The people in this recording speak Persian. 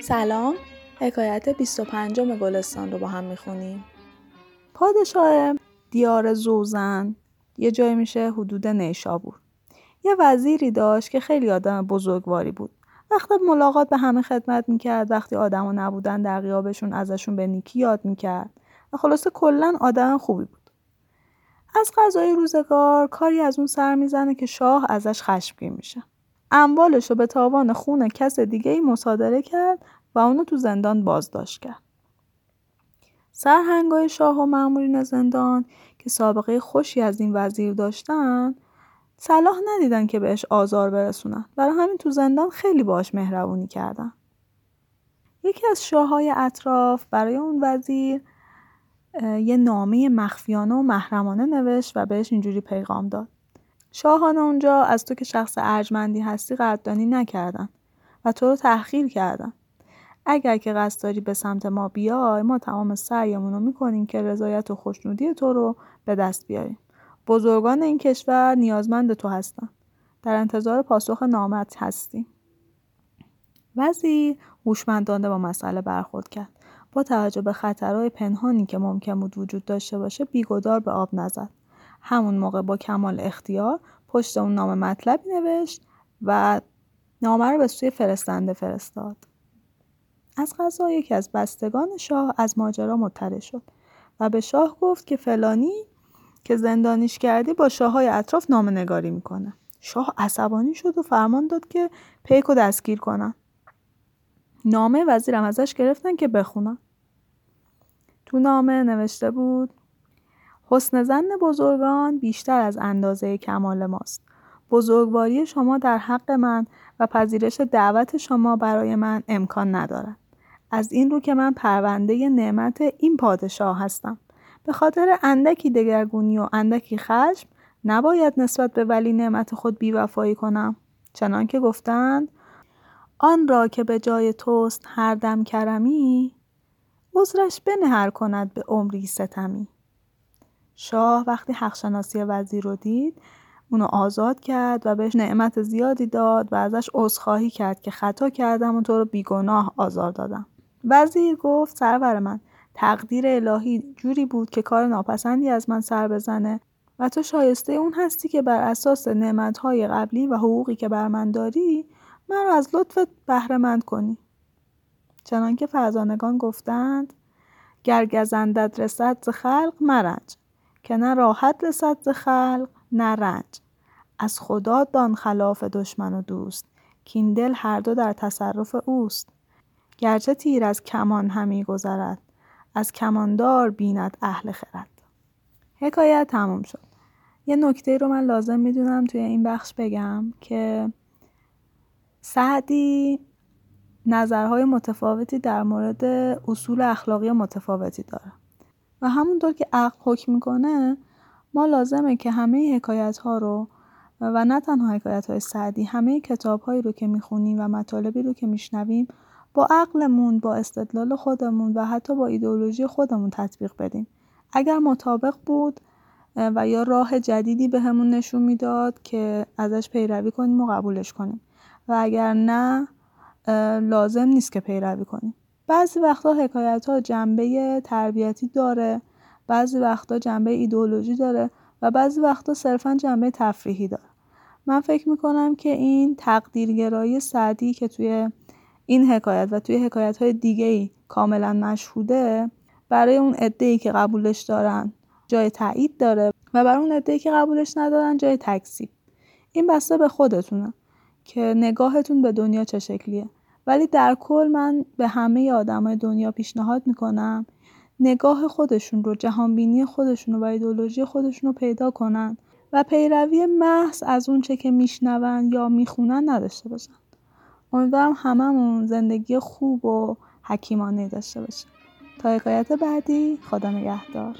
سلام. حکایت 25 گلستان رو با هم می‌خونیم. پادشاه دیار زوزن یه جای میشه حدود نیشابور. یه وزیری داشت که خیلی آدم بزرگواری بود. وقتی ملاقات به همه خدمت می‌کرد وقتی آدما نبودن در غیابشون ازشون به نیکی یاد می‌کرد. و خلاصه کلا آدم خوبی بود. از غذای روزگار کاری از اون سر می‌زنه که شاه ازش خشمگین میشه. اموالش رو به تاوان خون کس دیگه ای مصادره کرد و اونو تو زندان بازداشت کرد. سرهنگای شاه و مأمورین زندان که سابقه خوشی از این وزیر داشتن صلاح ندیدن که بهش آزار برسونن. برای همین تو زندان خیلی باش مهربونی کردن. یکی از شاههای اطراف برای اون وزیر یه نامه مخفیانه و محرمانه نوشت و بهش اینجوری پیغام داد. شاهان اونجا از تو که شخص ارجمندی هستی قدردانی نکردن و تو رو تحقیر کردن. اگر که قصد داری به سمت ما بیای ما تمام سعیمون رو می‌کنیم که رضایت و خوشنودی تو رو به دست بیاریم. بزرگان این کشور نیازمند تو هستن. در انتظار پاسخ نامت هستیم. وزیر هوشمندانه با مسئله برخورد کرد. با توجه به خطرهای پنهانی که ممکن بود وجود داشته باشه بیگدار به آب نزد. همون موقع با کمال اختیار پشت اون نام مطلبی نوشت و نامه رو به سوی فرستنده فرستاد. از غذا یکی از بستگان شاه از ماجرا مطلع شد و به شاه گفت که فلانی که زندانیش کردی با شاههای اطراف نامه نگاری می‌کنه شاه عصبانی شد و فرمان داد که پیک و دستگیر کنن نامه وزیرم ازش گرفتن که بخونن تو نامه نوشته بود حسن زن بزرگان بیشتر از اندازه کمال ماست. بزرگواری شما در حق من و پذیرش دعوت شما برای من امکان ندارد. از این رو که من پرونده نعمت این پادشاه هستم. به خاطر اندکی دگرگونی و اندکی خشم نباید نسبت به ولی نعمت خود بیوفایی کنم. چنان که گفتند آن را که به جای توست هر دم کرمی عذرش بنهر کند به عمری ستمی شاه وقتی حقشناسی وزیر رو دید اونو آزاد کرد و بهش نعمت زیادی داد و ازش عذرخواهی کرد که خطا کردم و تو رو بیگناه آزار دادم وزیر گفت سرور من تقدیر الهی جوری بود که کار ناپسندی از من سر بزنه. و تو شایسته اون هستی که بر اساس نعمتهای قبلی و حقوقی که بر من داری من رو از لطفت بهرهمند کنی. چنانکه فرزانگان گفتند گر گزندت رسد ز خلق مرنج که نه راحت رسد ز خلق نه رنج. از خدا دان خلاف دشمن و دوست کین دل هر دو در تصرف اوست. گرچه تیر از کمان همی گذرد. از کماندار بیند اهل خرد. حکایت تموم شد. یه نکته رو من لازم می‌دونم توی این بخش بگم که سعدی نظرهای متفاوتی در مورد اصول اخلاقی متفاوتی داره. و همونطور که عقل حکم می‌کنه ما لازمه که همه حکایت ها رو و نه تنها حکایت های سعدی همه کتاب هایی رو که می‌خونیم و مطالبی رو که میشنویم با عقلمون با استدلال خودمون و حتی با ایدئولوژی خودمون تطبیق بدیم. اگر مطابق بود و یا راه جدیدی بهمون به نشون می‌داد که ازش پیروی کنیم و قبولش کنیم. و اگر نه لازم نیست که پیروی کنیم. بعضی وقتا حکایت ها جنبه تربیتی داره بعضی وقتا جنبه ایدئولوژی داره و بعضی وقتا صرفا جنبه تفریحی داره. من فکر می‌کنم که این تقدیرگرایی سعدی که توی این حکایت و توی حکایت های دیگه ای کاملا مشهوده برای اون عده که قبولش دارن جای تایید داره و برای اون عده که قبولش ندارن جای تکسیب این بسته به خودتونه که نگاهتون به دنیا چه شکلیه. ولی در کل من به همه آدمای دنیا پیشنهاد می‌کنم نگاه خودشون رو جهانبینی خودشون رو و ایدولوژی خودشون رو پیدا کنن و پیروی محض از اون چه که میشنون یا می‌خونن نداشته باشن. امیدوارم هممون زندگی خوب و حکیمانه داشته باشیم. تا حکایت بعدی خدا نگهدار.